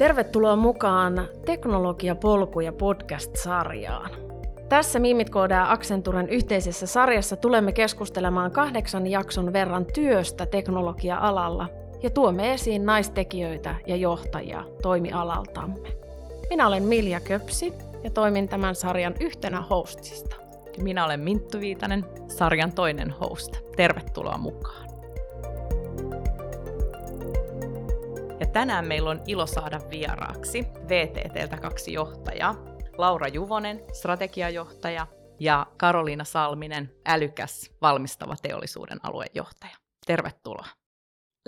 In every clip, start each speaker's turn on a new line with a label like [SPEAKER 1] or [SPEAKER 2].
[SPEAKER 1] Tervetuloa mukaan Teknologiapolkuja podcast-sarjaan. Tässä Mimit koodaa Accenturen yhteisessä sarjassa tulemme keskustelemaan kahdeksan jakson verran työstä teknologia-alalla ja tuomme esiin naistekijöitä ja johtajia toimialaltamme. Minä olen Milja Köpsi ja toimin tämän sarjan yhtenä hostista.
[SPEAKER 2] Minä olen Minttu Viitanen, sarjan toinen host. Tervetuloa mukaan. Tänään meillä on ilo saada vieraaksi VTTltä kaksi johtajaa. Laura Juvonen, strategiajohtaja, ja Karoliina Salminen, älykäs valmistava teollisuuden aluejohtaja. Tervetuloa.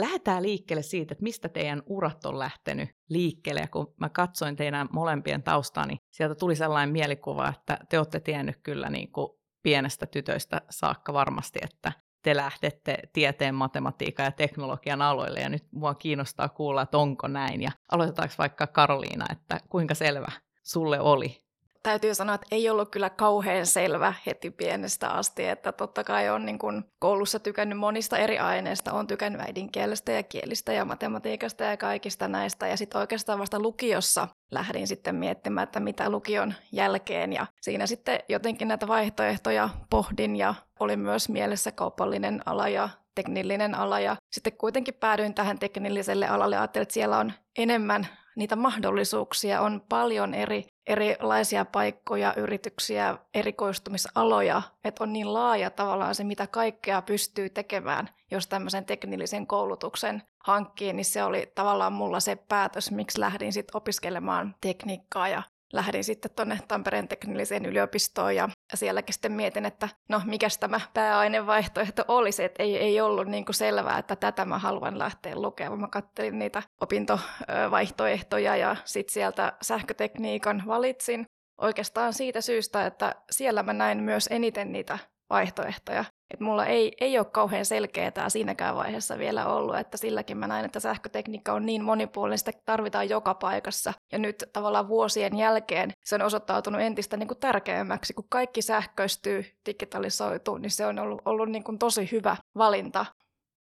[SPEAKER 2] Lähdetään liikkeelle siitä, että mistä teidän urat on lähtenyt liikkeelle. Ja kun mä katsoin teidän molempien taustaa, niin sieltä tuli sellainen mielikuva, että te olette tiennyt kyllä niin kuin pienestä tytöistä saakka varmasti, että te lähdette tieteen, matematiikan ja teknologian aloille, ja nyt mua kiinnostaa kuulla, että onko näin. Ja aloitetaanko vaikka Karoliina, että kuinka selvä sulle oli
[SPEAKER 3] täytyy sanoa, että ei ollut kyllä kauhean selvä heti pienestä asti, että totta kai on niin kuin koulussa tykännyt monista eri aineista, on tykännyt äidinkielestä ja kielistä ja matematiikasta ja kaikista näistä, ja sitten oikeastaan vasta lukiossa lähdin sitten miettimään, että mitä lukion jälkeen, ja siinä sitten jotenkin näitä vaihtoehtoja pohdin, ja oli myös mielessä kaupallinen ala ja teknillinen ala, ja sitten kuitenkin päädyin tähän teknilliselle alalle, ajattelin, että siellä on enemmän niitä mahdollisuuksia, on paljon eri, erilaisia paikkoja, yrityksiä, erikoistumisaloja, että on niin laaja tavallaan se, mitä kaikkea pystyy tekemään, jos tämmöisen teknillisen koulutuksen hankkii, niin se oli tavallaan mulla se päätös, miksi lähdin sitten opiskelemaan tekniikkaa ja lähdin sitten tuonne Tampereen teknilliseen yliopistoon ja sielläkin sitten mietin, että no mikäs tämä pääainevaihtoehto olisi, että ei, ei ollut niin kuin selvää, että tätä mä haluan lähteä lukemaan. Mä kattelin niitä opintovaihtoehtoja ja sitten sieltä sähkötekniikan valitsin oikeastaan siitä syystä, että siellä mä näin myös eniten niitä vaihtoehtoja. Et mulla ei, ei ole kauhean selkeää siinäkään vaiheessa vielä ollut, että silläkin mä näin, että sähkötekniikka on niin monipuolista, että tarvitaan joka paikassa. Ja nyt tavallaan vuosien jälkeen se on osoittautunut entistä niin kuin tärkeämmäksi, kun kaikki sähköistyy, digitalisoituu, niin se on ollut, ollut niin kuin tosi hyvä valinta.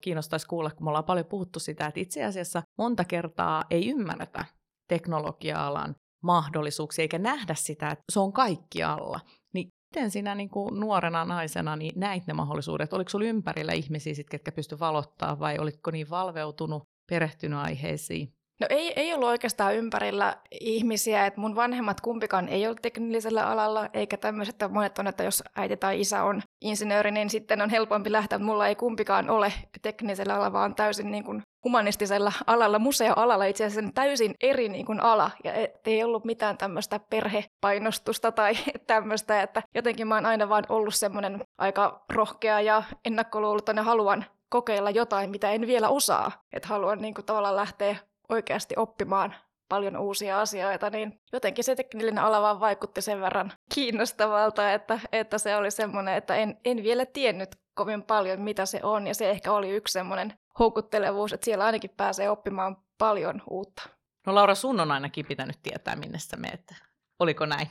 [SPEAKER 2] Kiinnostaisi kuulla, kun me ollaan paljon puhuttu sitä, että itse asiassa monta kertaa ei ymmärretä teknologia-alan mahdollisuuksia, eikä nähdä sitä, että se on kaikkialla. Miten sinä niin kuin nuorena naisena niin näit ne mahdollisuudet? Oliko sinulla ympärillä ihmisiä, sit, ketkä pysty valottaa vai olitko niin valveutunut, perehtynyt aiheisiin?
[SPEAKER 3] No ei, ei ollut oikeastaan ympärillä ihmisiä, että mun vanhemmat kumpikaan ei ollut teknillisellä alalla, eikä tämmöiset, että monet on, että jos äiti tai isä on insinööri, niin sitten on helpompi lähteä, mutta mulla ei kumpikaan ole teknisellä alalla, vaan täysin niin kuin humanistisella alalla, museoalalla itse asiassa täysin eri niin kuin ala, ja ei ollut mitään tämmöistä perhepainostusta tai tämmöistä, että jotenkin mä oon aina vaan ollut semmoinen aika rohkea ja ennakkoluuloton ja haluan kokeilla jotain, mitä en vielä osaa, että haluan niin kuin, tavallaan lähteä oikeasti oppimaan paljon uusia asioita, niin jotenkin se teknillinen ala vaan vaikutti sen verran kiinnostavalta, että, että se oli semmoinen, että en, en vielä tiennyt kovin paljon, mitä se on, ja se ehkä oli yksi semmoinen houkuttelevuus, että siellä ainakin pääsee oppimaan paljon uutta.
[SPEAKER 2] No Laura, sun on ainakin pitänyt tietää, minne sä meet. Oliko näin?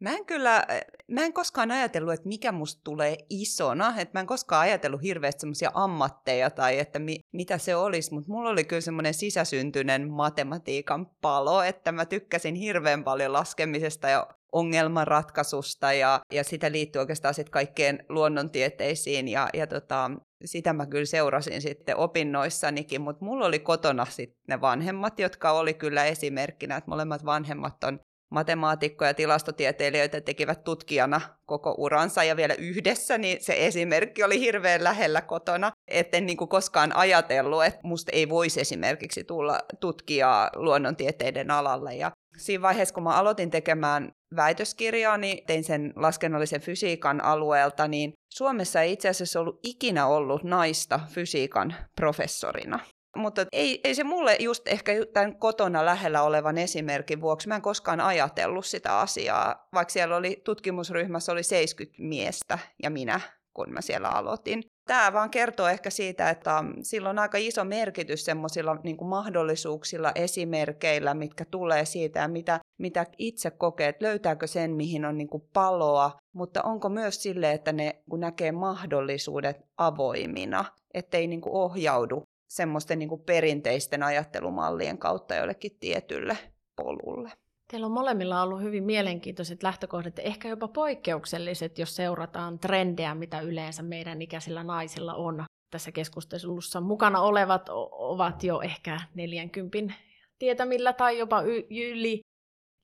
[SPEAKER 4] Mä en kyllä, mä en koskaan ajatellut, että mikä musta tulee isona, että mä en koskaan ajatellut hirveästi semmoisia ammatteja tai että mi, mitä se olisi, mutta mulla oli kyllä semmoinen sisäsyntyinen matematiikan palo, että mä tykkäsin hirveän paljon laskemisesta ja ongelmanratkaisusta ja, ja sitä liittyy oikeastaan sitten kaikkeen luonnontieteisiin ja, ja tota, sitä mä kyllä seurasin sitten opinnoissanikin, mutta mulla oli kotona sitten ne vanhemmat, jotka oli kyllä esimerkkinä, että molemmat vanhemmat on matemaatikkoja ja tilastotieteilijöitä tekivät tutkijana koko uransa ja vielä yhdessä, niin se esimerkki oli hirveän lähellä kotona. Etten niin kuin koskaan ajatellut, että musta ei voisi esimerkiksi tulla tutkijaa luonnontieteiden alalle. Ja siinä vaiheessa, kun mä aloitin tekemään väitöskirjaa, niin tein sen laskennallisen fysiikan alueelta, niin Suomessa ei itse asiassa ollut ikinä ollut naista fysiikan professorina. Mutta ei, ei se mulle just ehkä tämän kotona lähellä olevan esimerkin vuoksi, mä en koskaan ajatellut sitä asiaa, vaikka siellä oli tutkimusryhmässä oli 70 miestä ja minä, kun mä siellä aloitin. Tämä vaan kertoo ehkä siitä, että sillä on aika iso merkitys semmoisilla niin mahdollisuuksilla, esimerkkeillä, mitkä tulee siitä ja mitä, mitä itse kokee, että löytääkö sen, mihin on niin paloa, mutta onko myös sille, että ne kun näkee mahdollisuudet avoimina, ettei niin ohjaudu semmoisten niin perinteisten ajattelumallien kautta jollekin tietylle polulle.
[SPEAKER 1] Teillä on molemmilla ollut hyvin mielenkiintoiset lähtökohdat, ehkä jopa poikkeukselliset, jos seurataan trendejä, mitä yleensä meidän ikäisillä naisilla on. Tässä keskustelussa mukana olevat ovat jo ehkä 40 tietämillä tai jopa yli.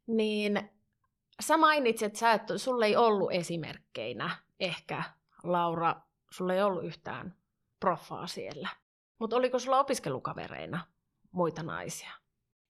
[SPEAKER 1] Niin sä mainitsit, että sä et, sulle ei ollut esimerkkeinä ehkä, Laura, sulle ei ollut yhtään proffaa siellä. Mutta oliko sulla opiskelukavereina muita naisia?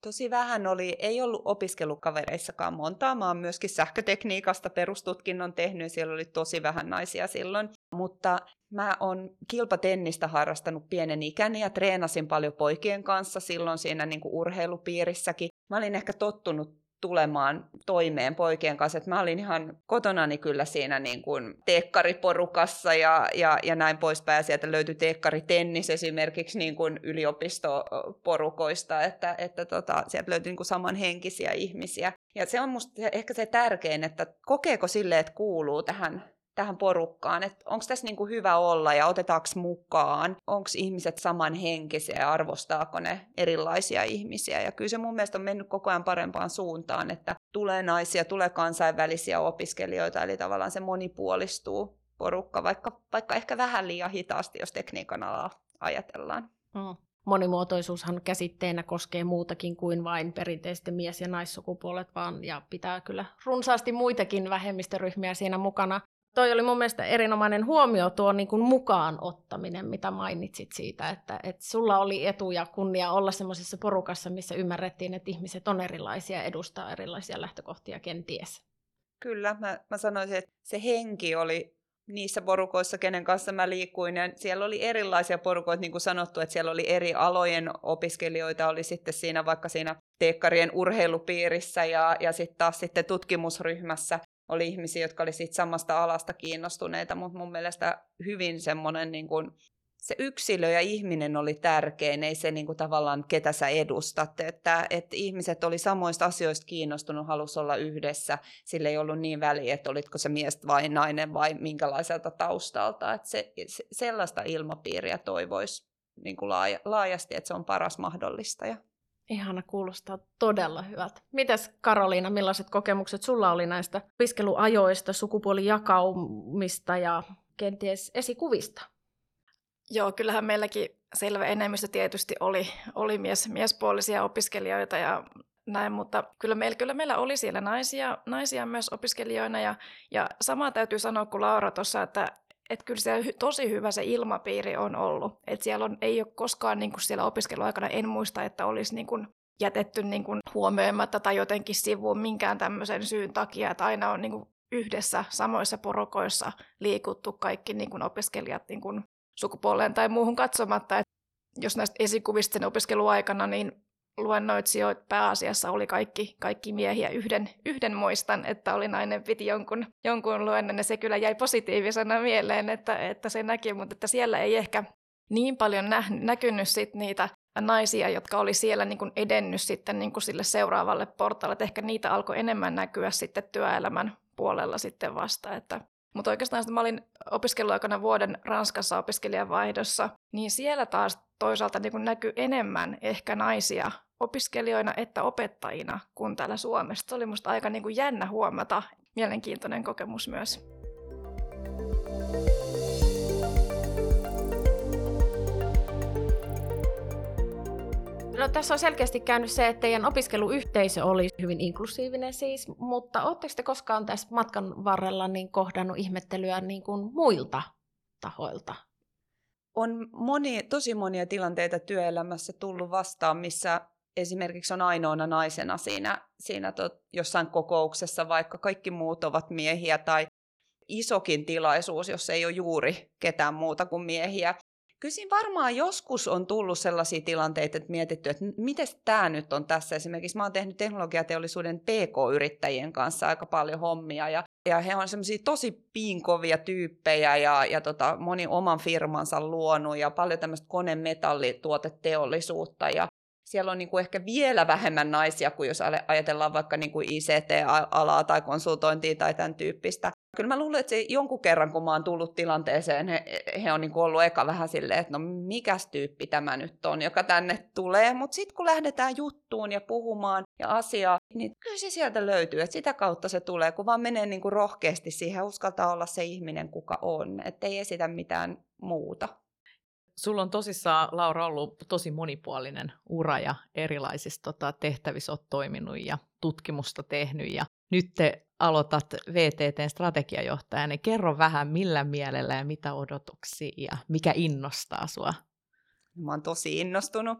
[SPEAKER 4] Tosi vähän oli, ei ollut opiskelukavereissakaan montaa. Mä oon myöskin sähkötekniikasta perustutkinnon tehnyt ja siellä oli tosi vähän naisia silloin. Mutta mä oon kilpatennistä harrastanut pienen ikäni ja treenasin paljon poikien kanssa silloin siinä niin kuin urheilupiirissäkin. Mä olin ehkä tottunut tulemaan toimeen poikien kanssa. Että mä olin ihan kotonani kyllä siinä niin kuin teekkariporukassa ja, ja, ja näin poispäin. Sieltä löytyi teekkaritennis esimerkiksi niin kuin yliopistoporukoista, että, että tota, sieltä löytyi niin kuin samanhenkisiä ihmisiä. Ja se on musta ehkä se tärkein, että kokeeko sille, että kuuluu tähän tähän porukkaan, että onko tässä niinku hyvä olla ja otetaanko mukaan, onko ihmiset samanhenkisiä ja arvostaako ne erilaisia ihmisiä. Ja kyllä se mun mielestä on mennyt koko ajan parempaan suuntaan, että tulee naisia, tulee kansainvälisiä opiskelijoita, eli tavallaan se monipuolistuu porukka, vaikka, vaikka ehkä vähän liian hitaasti, jos tekniikan alaa ajatellaan.
[SPEAKER 1] Mm. Monimuotoisuushan käsitteenä koskee muutakin kuin vain perinteisesti mies- ja naissukupuolet, vaan ja pitää kyllä runsaasti muitakin vähemmistöryhmiä siinä mukana toi oli mun mielestä erinomainen huomio tuo niin kuin mukaan ottaminen, mitä mainitsit siitä, että, että sulla oli etu ja kunnia olla semmoisessa porukassa, missä ymmärrettiin, että ihmiset on erilaisia, edustaa erilaisia lähtökohtia kenties.
[SPEAKER 4] Kyllä, mä, mä sanoisin, että se henki oli niissä porukoissa, kenen kanssa mä liikuin, ja siellä oli erilaisia porukoita, niin kuin sanottu, että siellä oli eri alojen opiskelijoita, oli sitten siinä vaikka siinä teekkarien urheilupiirissä ja, ja sitten taas sitten tutkimusryhmässä oli ihmisiä, jotka oli siitä samasta alasta kiinnostuneita, mutta mun mielestä hyvin semmoinen niin kuin, se yksilö ja ihminen oli tärkein, ei se niin kuin, tavallaan ketä sä edustat, että, että ihmiset oli samoista asioista kiinnostunut, halusi olla yhdessä, sillä ei ollut niin väliä, että olitko se mies vai nainen vai minkälaiselta taustalta, että se, se, sellaista ilmapiiriä toivoisi niin kuin laaja, laajasti, että se on paras mahdollistaja.
[SPEAKER 1] Ihana kuulostaa todella hyvältä. Mitäs Karoliina, millaiset kokemukset sulla oli näistä opiskeluajoista, sukupuolijakaumista ja kenties esikuvista?
[SPEAKER 3] Joo, kyllähän meilläkin selvä enemmistö tietysti oli, oli mies, miespuolisia opiskelijoita ja näin, mutta kyllä meillä, kyllä meillä oli siellä naisia, naisia myös opiskelijoina ja, ja samaa täytyy sanoa kuin Laura tuossa, että että kyllä se tosi hyvä se ilmapiiri on ollut. Että siellä on, ei ole koskaan niin kuin siellä opiskeluaikana, en muista, että olisi niin kuin jätetty niin kuin huomioimatta tai jotenkin sivuun minkään tämmöisen syyn takia, että aina on niin kuin yhdessä samoissa porokoissa liikuttu kaikki niin kuin opiskelijat niin kuin sukupuoleen tai muuhun katsomatta. Että jos näistä esikuvista sen opiskeluaikana, niin luennoitsijoita pääasiassa oli kaikki, kaikki miehiä. Yhden, yhden muistan, että oli nainen piti jonkun, jonkun luennon ja se kyllä jäi positiivisena mieleen, että, että se näki, mutta että siellä ei ehkä niin paljon nä, näkynyt sit niitä naisia, jotka oli siellä niin kuin edennyt sitten niin kuin sille seuraavalle portaalle. Että ehkä niitä alkoi enemmän näkyä sitten työelämän puolella sitten vasta. Että mutta oikeastaan sitten mä olin opiskeluaikana vuoden Ranskassa opiskelijavaihdossa, niin siellä taas toisaalta niin näkyy enemmän ehkä naisia opiskelijoina että opettajina kuin täällä Suomessa. Se oli musta aika niin kuin jännä huomata, mielenkiintoinen kokemus myös.
[SPEAKER 1] No, tässä on selkeästi käynyt se, että teidän opiskeluyhteisö oli hyvin inklusiivinen siis, mutta oletteko te koskaan tässä matkan varrella niin kohdannut ihmettelyä niin kuin muilta tahoilta?
[SPEAKER 4] On moni, tosi monia tilanteita työelämässä tullut vastaan, missä esimerkiksi on ainoana naisena siinä, siinä tot, jossain kokouksessa, vaikka kaikki muut ovat miehiä, tai isokin tilaisuus, jos ei ole juuri ketään muuta kuin miehiä. Kyllä siinä varmaan joskus on tullut sellaisia tilanteita, että mietitty, että miten tämä nyt on tässä. Esimerkiksi mä oon tehnyt teknologiateollisuuden PK-yrittäjien kanssa aika paljon hommia, ja, ja he on semmoisia tosi piinkovia tyyppejä, ja, ja tota, moni oman firmansa luonut, ja paljon tämmöistä konemetallituoteteollisuutta, ja siellä on niin kuin ehkä vielä vähemmän naisia kuin jos ajatellaan vaikka niin kuin ICT-alaa tai konsultointia tai tämän tyyppistä. Kyllä mä luulen, että se jonkun kerran, kun mä oon tullut tilanteeseen, he, he on niin ollut eka vähän silleen, että no mikäs tyyppi tämä nyt on, joka tänne tulee. Mutta sitten kun lähdetään juttuun ja puhumaan ja asiaa, niin kyllä se sieltä löytyy. Että sitä kautta se tulee, kun vaan menee niin kuin rohkeasti siihen, uskaltaa olla se ihminen, kuka on. Että ei esitä mitään muuta.
[SPEAKER 2] Sulla on tosissaan, Laura, ollut tosi monipuolinen ura ja erilaisissa tota, tehtävissä olet toiminut ja tutkimusta tehnyt. Ja nyt te aloitat VTTn strategiajohtajana, niin kerro vähän millä mielellä ja mitä odotuksia ja mikä innostaa sua?
[SPEAKER 4] Mä oon tosi innostunut.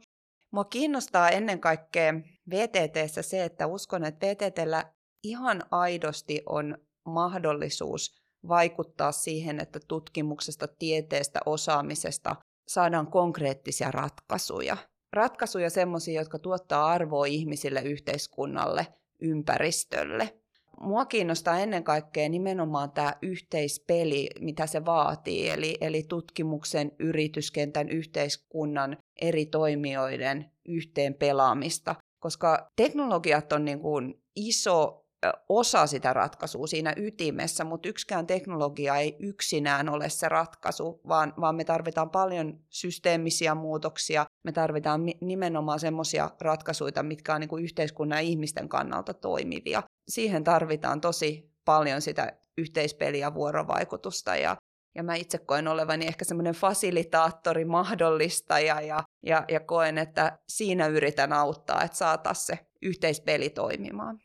[SPEAKER 4] Mua kiinnostaa ennen kaikkea VTTssä se, että uskon, että VTTllä ihan aidosti on mahdollisuus vaikuttaa siihen, että tutkimuksesta, tieteestä, osaamisesta saadaan konkreettisia ratkaisuja. Ratkaisuja semmoisia, jotka tuottaa arvoa ihmisille, yhteiskunnalle, ympäristölle. Mua kiinnostaa ennen kaikkea nimenomaan tämä yhteispeli, mitä se vaatii, eli, eli tutkimuksen, yrityskentän, yhteiskunnan, eri toimijoiden yhteen pelaamista, koska teknologiat on niin kuin iso osa sitä ratkaisua siinä ytimessä, mutta yksikään teknologia ei yksinään ole se ratkaisu, vaan, vaan me tarvitaan paljon systeemisiä muutoksia, me tarvitaan nimenomaan semmoisia ratkaisuja, mitkä on niin kuin yhteiskunnan ja ihmisten kannalta toimivia. Siihen tarvitaan tosi paljon sitä yhteispeliä, vuorovaikutusta ja, ja mä itse koen olevani ehkä semmoinen fasilitaattori, mahdollistaja ja, ja, ja koen, että siinä yritän auttaa, että saataisiin se yhteispeli toimimaan.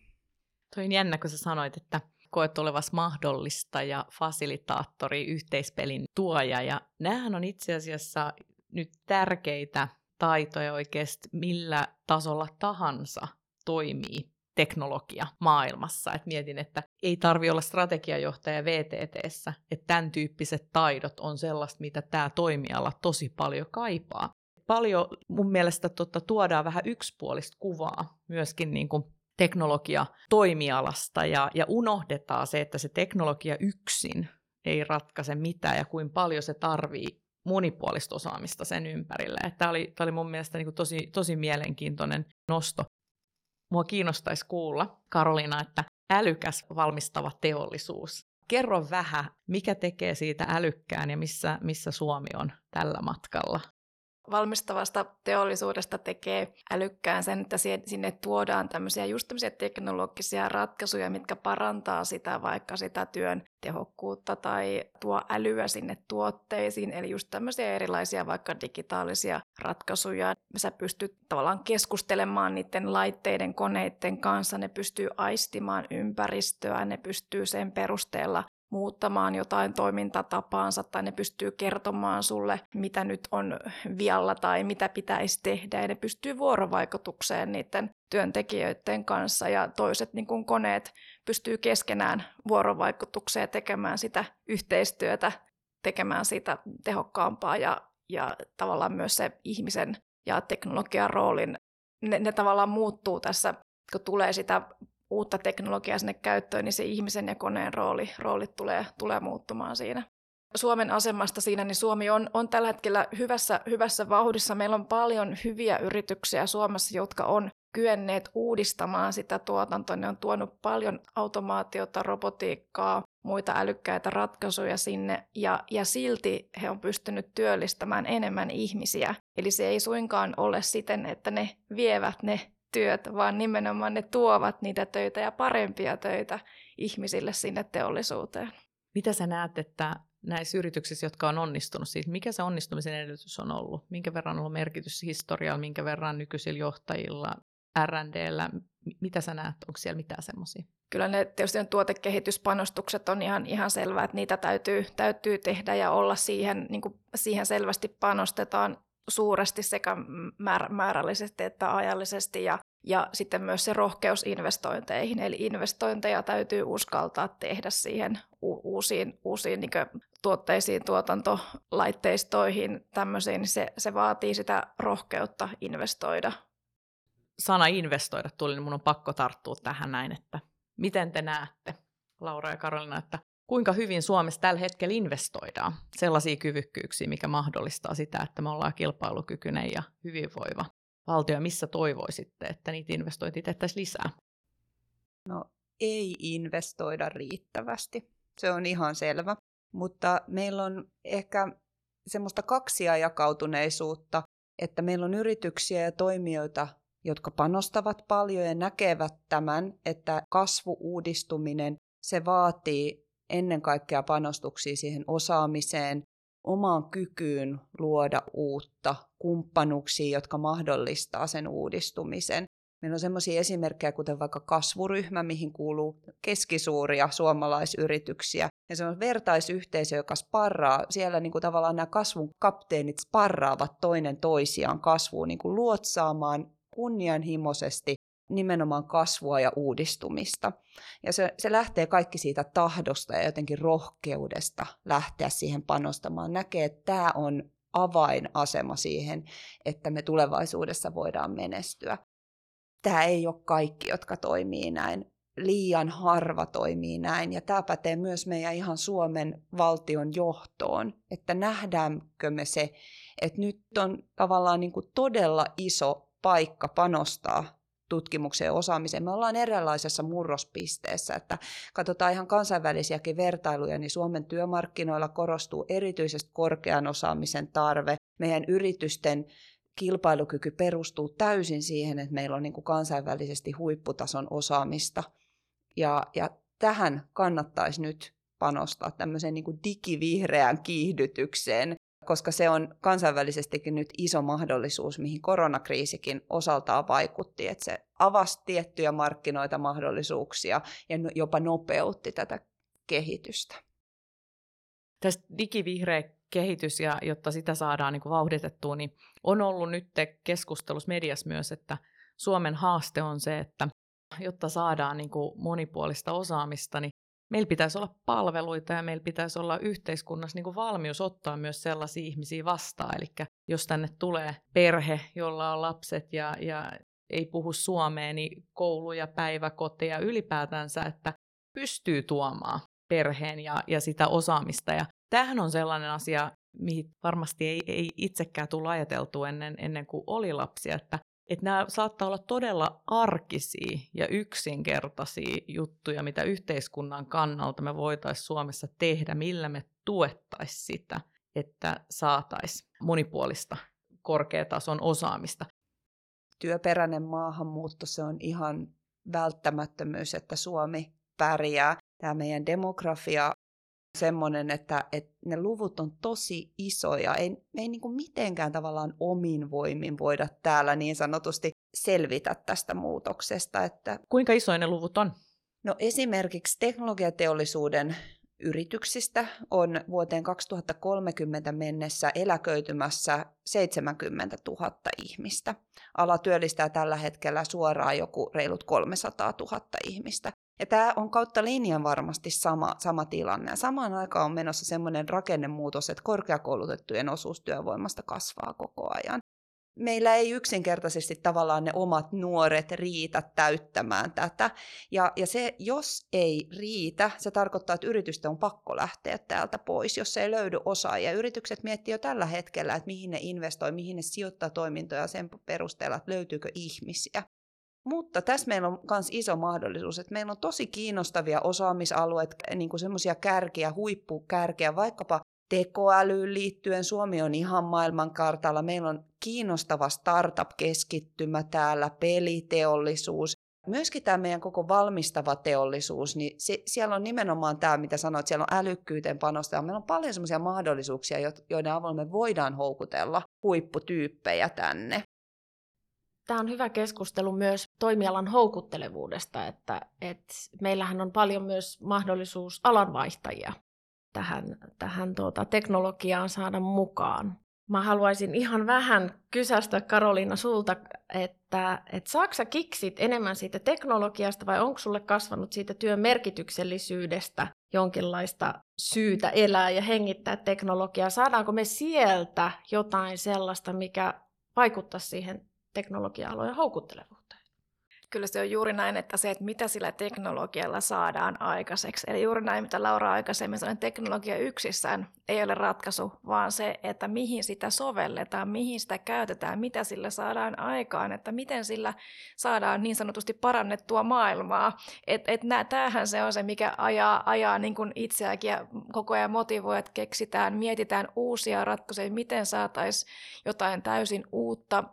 [SPEAKER 2] Toi on jännä, kun sä sanoit, että koet olevas mahdollista ja fasilitaattori, yhteispelin tuoja. Ja näähän on itse asiassa nyt tärkeitä taitoja oikeasti millä tasolla tahansa toimii teknologia maailmassa. Et mietin, että ei tarvi olla strategiajohtaja VTTssä, että tämän tyyppiset taidot on sellaista, mitä tämä toimiala tosi paljon kaipaa. Paljon mun mielestä totta, tuodaan vähän yksipuolista kuvaa myöskin niin kuin teknologia toimialasta ja, ja unohdetaan se, että se teknologia yksin ei ratkaise mitään ja kuin paljon se tarvii monipuolista osaamista sen ympärille. Tämä oli, oli mun mielestä niin tosi, tosi mielenkiintoinen nosto. Mua kiinnostaisi kuulla, Karolina, että älykäs valmistava teollisuus. Kerro vähän, mikä tekee siitä älykkään ja missä, missä Suomi on tällä matkalla?
[SPEAKER 3] Valmistavasta teollisuudesta tekee älykkään sen, että sinne tuodaan tämmöisiä just tämmöisiä teknologisia ratkaisuja, mitkä parantaa sitä vaikka sitä työn tehokkuutta tai tuo älyä sinne tuotteisiin, eli just tämmöisiä erilaisia vaikka digitaalisia ratkaisuja. Sä pystyt tavallaan keskustelemaan niiden laitteiden, koneiden kanssa, ne pystyy aistimaan ympäristöä, ne pystyy sen perusteella muuttamaan jotain toimintatapaansa tai ne pystyy kertomaan sulle, mitä nyt on vialla tai mitä pitäisi tehdä ja ne pystyy vuorovaikutukseen niiden työntekijöiden kanssa ja toiset niin kuin koneet pystyy keskenään vuorovaikutukseen tekemään sitä yhteistyötä, tekemään sitä tehokkaampaa ja, ja tavallaan myös se ihmisen ja teknologian roolin, ne, ne tavallaan muuttuu tässä, kun tulee sitä uutta teknologiaa sinne käyttöön, niin se ihmisen ja koneen rooli, roolit tulee, tulee muuttumaan siinä. Suomen asemasta siinä, niin Suomi on, on tällä hetkellä hyvässä, hyvässä vauhdissa. Meillä on paljon hyviä yrityksiä Suomessa, jotka on kyenneet uudistamaan sitä tuotantoa. Ne on tuonut paljon automaatiota, robotiikkaa, muita älykkäitä ratkaisuja sinne, ja, ja silti he on pystynyt työllistämään enemmän ihmisiä. Eli se ei suinkaan ole siten, että ne vievät ne työt, vaan nimenomaan ne tuovat niitä töitä ja parempia töitä ihmisille sinne teollisuuteen.
[SPEAKER 2] Mitä sä näet, että näissä yrityksissä, jotka on onnistunut, siitä mikä se onnistumisen edellytys on ollut? Minkä verran on ollut merkitys historialla, minkä verran nykyisillä johtajilla, R&Dllä, mitä sä näet, onko siellä mitään semmoisia?
[SPEAKER 3] Kyllä ne tietysti ne tuotekehityspanostukset on ihan, ihan selvää, että niitä täytyy, täytyy tehdä ja olla siihen, niin kuin siihen selvästi panostetaan suuresti sekä määr- määrällisesti että ajallisesti ja, ja sitten myös se rohkeus investointeihin. Eli investointeja täytyy uskaltaa tehdä siihen u- uusiin, uusiin niin tuotteisiin, tuotantolaitteistoihin, tämmöisiin, niin se, se vaatii sitä rohkeutta investoida.
[SPEAKER 2] Sana investoida tuli, niin mun on pakko tarttua tähän näin, että miten te näette, Laura ja Karolina, että kuinka hyvin Suomessa tällä hetkellä investoidaan sellaisia kyvykkyyksiä, mikä mahdollistaa sitä, että me ollaan kilpailukykyinen ja hyvinvoiva valtio. Missä toivoisitte, että niitä investointeja tehtäisiin lisää?
[SPEAKER 4] No ei investoida riittävästi. se on ihan selvä. Mutta meillä on ehkä semmoista kaksia jakautuneisuutta, että meillä on yrityksiä ja toimijoita, jotka panostavat paljon ja näkevät tämän, että kasvu, uudistuminen, se vaatii ennen kaikkea panostuksia siihen osaamiseen, omaan kykyyn luoda uutta, kumppanuuksia, jotka mahdollistaa sen uudistumisen. Meillä on sellaisia esimerkkejä, kuten vaikka kasvuryhmä, mihin kuuluu keskisuuria suomalaisyrityksiä. Ja se on vertaisyhteisö, joka sparraa. Siellä niin kuin tavallaan nämä kasvun kapteenit sparraavat toinen toisiaan kasvuun niin kuin luotsaamaan kunnianhimoisesti nimenomaan kasvua ja uudistumista. Ja se, se lähtee kaikki siitä tahdosta ja jotenkin rohkeudesta lähteä siihen panostamaan. Näkee, että tämä on avainasema siihen, että me tulevaisuudessa voidaan menestyä. Tämä ei ole kaikki, jotka toimii näin. Liian harva toimii näin. Ja tämä pätee myös meidän ihan Suomen valtion johtoon, että nähdäänkö me se, että nyt on tavallaan niin kuin todella iso paikka panostaa tutkimukseen ja osaamiseen. Me ollaan erilaisessa murrospisteessä, että katsotaan ihan kansainvälisiäkin vertailuja, niin Suomen työmarkkinoilla korostuu erityisesti korkean osaamisen tarve. Meidän yritysten kilpailukyky perustuu täysin siihen, että meillä on niin kuin kansainvälisesti huipputason osaamista. Ja, ja tähän kannattaisi nyt panostaa tämmöiseen niin kuin digivihreään kiihdytykseen, koska se on kansainvälisestikin nyt iso mahdollisuus, mihin koronakriisikin osaltaan vaikutti, että se avasi tiettyjä markkinoita, mahdollisuuksia ja jopa nopeutti tätä kehitystä.
[SPEAKER 2] Tästä digivihreä kehitys, ja jotta sitä saadaan niin kuin vauhditettua, niin on ollut nyt keskustelussa mediassa myös, että Suomen haaste on se, että jotta saadaan niin kuin monipuolista osaamista, niin meillä pitäisi olla palveluita ja meillä pitäisi olla yhteiskunnassa niin kuin valmius ottaa myös sellaisia ihmisiä vastaan. Eli jos tänne tulee perhe, jolla on lapset ja, ja ei puhu suomea, niin kouluja, päiväkoteja ylipäätänsä, että pystyy tuomaan perheen ja, ja sitä osaamista. Ja tämähän on sellainen asia, mihin varmasti ei, ei itsekään tullut ajateltu ennen, ennen kuin oli lapsia, että että nämä saattaa olla todella arkisia ja yksinkertaisia juttuja, mitä yhteiskunnan kannalta me voitaisiin Suomessa tehdä, millä me tuettaisiin sitä, että saataisiin monipuolista korkeatason osaamista.
[SPEAKER 4] Työperäinen maahanmuutto, se on ihan välttämättömyys, että Suomi pärjää. Tämä meidän demografia semmoinen, että, että ne luvut on tosi isoja. Ei, ei niin kuin mitenkään tavallaan omin voimin voida täällä niin sanotusti selvitä tästä muutoksesta. Että...
[SPEAKER 2] Kuinka isoja ne luvut on?
[SPEAKER 4] No esimerkiksi teknologiateollisuuden yrityksistä on vuoteen 2030 mennessä eläköitymässä 70 000 ihmistä. Ala työllistää tällä hetkellä suoraan joku reilut 300 000 ihmistä. Ja tämä on kautta linjan varmasti sama, sama tilanne. Ja samaan aikaan on menossa semmoinen rakennemuutos, että korkeakoulutettujen osuus työvoimasta kasvaa koko ajan. Meillä ei yksinkertaisesti tavallaan ne omat nuoret riitä täyttämään tätä. Ja, ja se, jos ei riitä, se tarkoittaa, että yritysten on pakko lähteä täältä pois, jos ei löydy osaajia. Yritykset miettii jo tällä hetkellä, että mihin ne investoi, mihin ne sijoittaa toimintoja sen perusteella, että löytyykö ihmisiä. Mutta tässä meillä on myös iso mahdollisuus, että meillä on tosi kiinnostavia osaamisalueita, niin kuin semmoisia kärkiä, huippukärkiä, vaikkapa tekoälyyn liittyen. Suomi on ihan maailmankartalla. Meillä on kiinnostava startup-keskittymä täällä, peliteollisuus. Myöskin tämä meidän koko valmistava teollisuus, niin se, siellä on nimenomaan tämä, mitä sanoit, siellä on älykkyyteen panosta. Meillä on paljon semmoisia mahdollisuuksia, joiden avulla me voidaan houkutella huipputyyppejä tänne.
[SPEAKER 1] Tämä on hyvä keskustelu myös toimialan houkuttelevuudesta, että, että meillähän on paljon myös mahdollisuus alanvaihtajia tähän, tähän tuota, teknologiaan saada mukaan. Mä haluaisin ihan vähän kysästä Karoliina sulta, että, että saako sä kiksit enemmän siitä teknologiasta vai onko sulle kasvanut siitä työn merkityksellisyydestä jonkinlaista syytä elää ja hengittää teknologiaa? Saadaanko me sieltä jotain sellaista, mikä vaikuttaa siihen teknologia-alojen houkuttelevuuteen?
[SPEAKER 3] Kyllä se on juuri näin, että se, että mitä sillä teknologialla saadaan aikaiseksi. Eli juuri näin, mitä Laura aikaisemmin sanoi, teknologia yksissään ei ole ratkaisu, vaan se, että mihin sitä sovelletaan, mihin sitä käytetään, mitä sillä saadaan aikaan, että miten sillä saadaan niin sanotusti parannettua maailmaa. Et, et tämähän se on se, mikä ajaa, ajaa niin kuin itseäkin ja koko ajan motivoi, että keksitään, mietitään uusia ratkaisuja, miten saataisiin jotain täysin uutta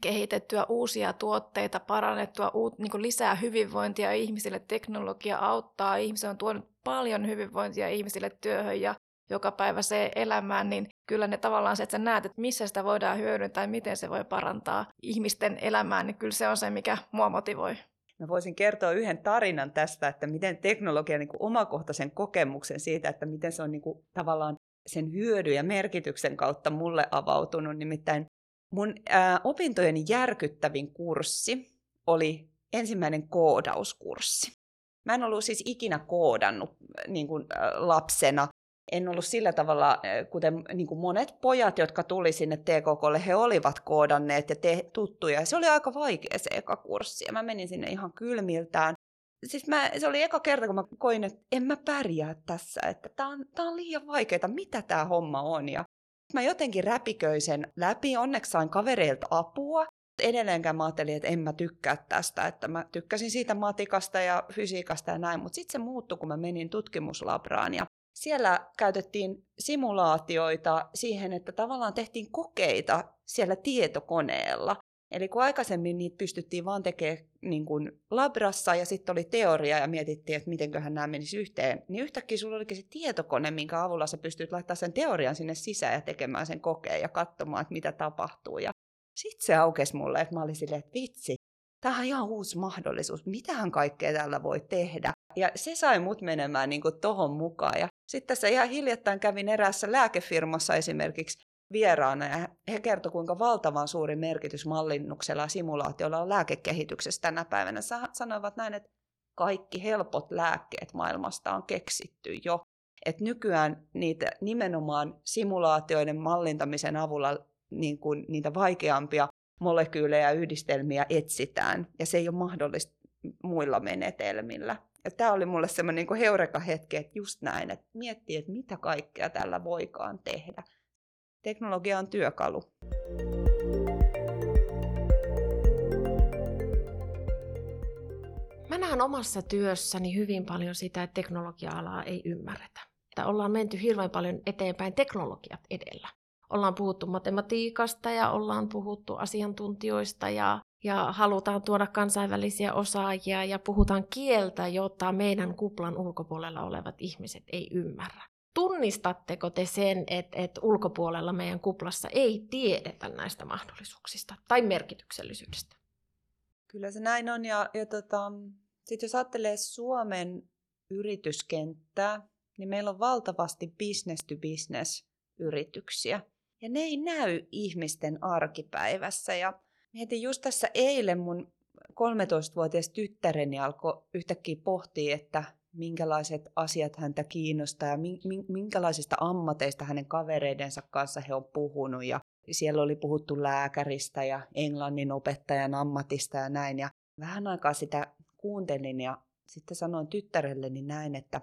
[SPEAKER 3] kehitettyä uusia tuotteita, parannettua uut, niin lisää hyvinvointia ihmisille. Teknologia auttaa, ihmisiä on tuonut paljon hyvinvointia ihmisille työhön ja joka päivä se elämään, niin kyllä ne tavallaan se, että sä näet, että missä sitä voidaan hyödyntää, miten se voi parantaa ihmisten elämää, niin kyllä se on se, mikä mua motivoi.
[SPEAKER 4] Mä voisin kertoa yhden tarinan tästä, että miten teknologia niin kuin omakohtaisen kokemuksen siitä, että miten se on niin kuin, tavallaan sen hyödyn ja merkityksen kautta mulle avautunut. Nimittäin Mun ää, opintojen järkyttävin kurssi oli ensimmäinen koodauskurssi. Mä en ollut siis ikinä koodannut niin kuin, ä, lapsena. En ollut sillä tavalla, kuten niin kuin monet pojat, jotka tuli sinne TKKlle, he olivat koodanneet ja te, tuttuja. Se oli aika vaikea se eka kurssi ja mä menin sinne ihan kylmiltään. Siis mä, se oli eka kerta, kun mä koin, että en mä pärjää tässä, että tää on, tää on liian vaikeaa, mitä tämä homma on. Ja Mä jotenkin räpiköin sen läpi, onneksi sain kavereilta apua. Edelleenkään mä ajattelin, että en mä tykkää tästä, että mä tykkäsin siitä matikasta ja fysiikasta ja näin, mutta sitten se muuttui, kun mä menin tutkimuslabraan ja siellä käytettiin simulaatioita siihen, että tavallaan tehtiin kokeita siellä tietokoneella. Eli kun aikaisemmin niitä pystyttiin vaan tekemään niin kuin labrassa ja sitten oli teoria ja mietittiin, että mitenköhän nämä menisi yhteen, niin yhtäkkiä sulla olikin se tietokone, minkä avulla sä pystyt laittamaan sen teorian sinne sisään ja tekemään sen kokeen ja katsomaan, että mitä tapahtuu. Ja sitten se aukesi mulle, että mä olin silleen, että vitsi, tämä on ihan uusi mahdollisuus, mitähän kaikkea tällä voi tehdä. Ja se sai mut menemään niin tohon mukaan. Ja sitten tässä ihan hiljattain kävin eräässä lääkefirmassa esimerkiksi vieraana ja he kertoivat, kuinka valtavan suuri merkitys mallinnuksella ja simulaatiolla on lääkekehityksessä tänä päivänä. Sanoivat näin, että kaikki helpot lääkkeet maailmasta on keksitty jo. Et nykyään niitä nimenomaan simulaatioiden mallintamisen avulla niin kuin niitä vaikeampia molekyylejä ja yhdistelmiä etsitään, ja se ei ole mahdollista muilla menetelmillä. Tämä oli mulle semmoinen niin heureka-hetki, että just näin, että miettii, että mitä kaikkea tällä voikaan tehdä. Teknologia on työkalu.
[SPEAKER 1] Mä näen omassa työssäni hyvin paljon sitä, että teknologia-alaa ei ymmärretä. Että ollaan menty hirveän paljon eteenpäin teknologiat edellä. Ollaan puhuttu matematiikasta ja ollaan puhuttu asiantuntijoista ja, ja halutaan tuoda kansainvälisiä osaajia ja puhutaan kieltä, jota meidän kuplan ulkopuolella olevat ihmiset ei ymmärrä. Tunnistatteko te sen, että, että ulkopuolella meidän kuplassa ei tiedetä näistä mahdollisuuksista tai merkityksellisyydestä?
[SPEAKER 4] Kyllä se näin on. Ja, ja tota, sitten jos ajattelee Suomen yrityskenttää, niin meillä on valtavasti business to business yrityksiä. Ja ne ei näy ihmisten arkipäivässä. Ja mietin just tässä eilen mun 13-vuotias tyttäreni alkoi yhtäkkiä pohtia, että minkälaiset asiat häntä kiinnostaa ja minkälaisista ammateista hänen kavereidensa kanssa he on puhunut. Ja siellä oli puhuttu lääkäristä ja englannin opettajan ammatista ja näin. Ja vähän aikaa sitä kuuntelin ja sitten sanoin tyttärelleni näin, että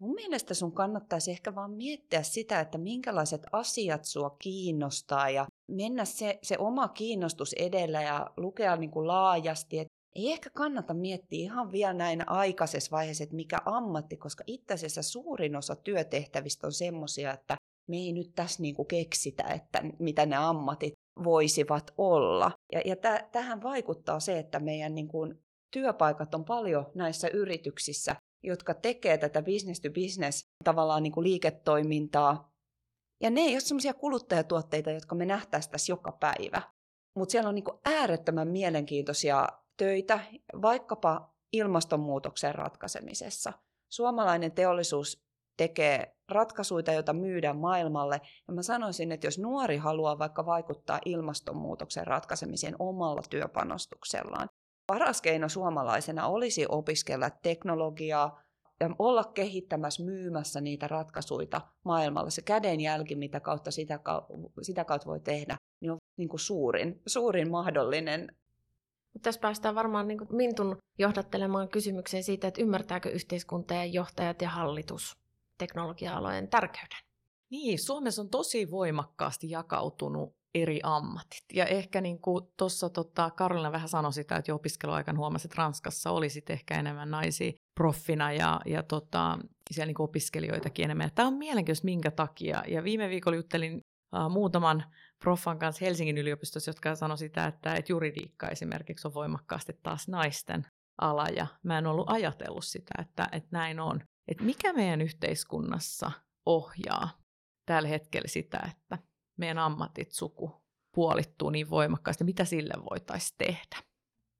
[SPEAKER 4] mun mielestä sun kannattaisi ehkä vaan miettiä sitä, että minkälaiset asiat sua kiinnostaa ja mennä se, se oma kiinnostus edellä ja lukea niin kuin laajasti, että ei ehkä kannata miettiä ihan vielä näin aikaisessa vaiheessa, että mikä ammatti, koska itse asiassa suurin osa työtehtävistä on semmoisia, että me ei nyt tässä niinku keksitä, että mitä ne ammatit voisivat olla. Ja, ja täh, tähän vaikuttaa se, että meidän niinku työpaikat on paljon näissä yrityksissä, jotka tekee tätä business to business tavallaan niinku liiketoimintaa. Ja ne ei ole semmoisia kuluttajatuotteita, jotka me nähtäisiin tässä joka päivä. Mutta siellä on niinku äärettömän mielenkiintoisia töitä vaikkapa ilmastonmuutoksen ratkaisemisessa. Suomalainen teollisuus tekee ratkaisuja, joita myydään maailmalle. Ja mä sanoisin, että jos nuori haluaa vaikka vaikuttaa ilmastonmuutoksen ratkaisemiseen omalla työpanostuksellaan, paras keino suomalaisena olisi opiskella teknologiaa ja olla kehittämässä, myymässä niitä ratkaisuja maailmalla. Se kädenjälki, mitä kautta sitä, sitä kautta voi tehdä, niin on niin kuin suurin, suurin mahdollinen
[SPEAKER 1] tässä päästään varmaan niin kuin Mintun johdattelemaan kysymykseen siitä, että ymmärtääkö yhteiskunta ja johtajat ja hallitus teknologia-alojen tärkeyden.
[SPEAKER 2] Niin, Suomessa on tosi voimakkaasti jakautunut eri ammatit. Ja ehkä niin kuin tuossa tota, Karolina vähän sanoi sitä, että jo opiskeluaikana huomasi, että Ranskassa oli ehkä enemmän naisia proffina ja, ja tota, siellä niin opiskelijoitakin enemmän. Tämä on mielenkiintoista minkä takia. Ja viime viikolla juttelin muutaman proffan kanssa Helsingin yliopistossa, jotka sanoi sitä, että, että juridiikka esimerkiksi on voimakkaasti taas naisten ala. Ja mä en ollut ajatellut sitä, että, että näin on. Että mikä meidän yhteiskunnassa ohjaa tällä hetkellä sitä, että meidän ammatit suku puolittuu niin voimakkaasti, mitä sille voitaisiin tehdä?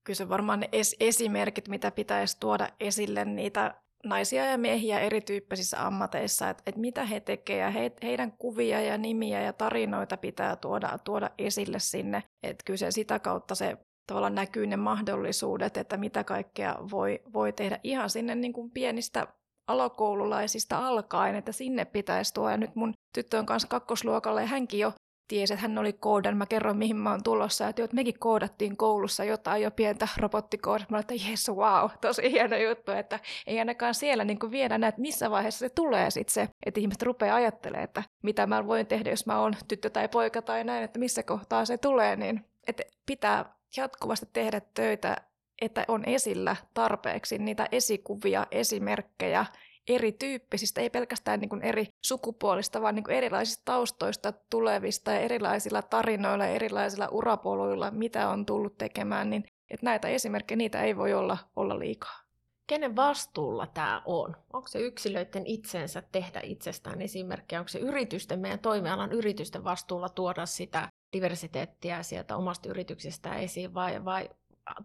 [SPEAKER 3] Kyllä se varmaan ne es- esimerkit, mitä pitäisi tuoda esille niitä naisia ja miehiä erityyppisissä ammateissa, että, että mitä he tekevät he, heidän kuvia ja nimiä ja tarinoita pitää tuoda, tuoda esille sinne. Että kyllä se sitä kautta se tavallaan näkyy ne mahdollisuudet, että mitä kaikkea voi, voi tehdä ihan sinne niin kuin pienistä alakoululaisista alkaen, että sinne pitäisi tuoda. Ja nyt mun tyttö on kanssa kakkosluokalla ja hänkin jo tiesi, että hän oli koodan. Mä kerron, mihin mä oon tulossa. Että, että mekin koodattiin koulussa jotain jo pientä robottikoodasta. Mä olin, että jes, wow, tosi hieno juttu. Että ei ainakaan siellä niin kuin näe, että missä vaiheessa se tulee sitten se, että ihmiset rupeaa ajattelemaan, että mitä mä voin tehdä, jos mä oon tyttö tai poika tai näin, että missä kohtaa se tulee. Niin, että pitää jatkuvasti tehdä töitä että on esillä tarpeeksi niitä esikuvia, esimerkkejä erityyppisistä, ei pelkästään niin kuin eri sukupuolista, vaan niin kuin erilaisista taustoista tulevista ja erilaisilla tarinoilla ja erilaisilla urapoluilla, mitä on tullut tekemään, niin että näitä esimerkkejä, niitä ei voi olla, olla liikaa.
[SPEAKER 1] Kenen vastuulla tämä on? Onko se yksilöiden itsensä tehdä itsestään esimerkkejä? Onko se yritysten, meidän toimialan yritysten vastuulla tuoda sitä diversiteettiä sieltä omasta yrityksestä esiin vai, vai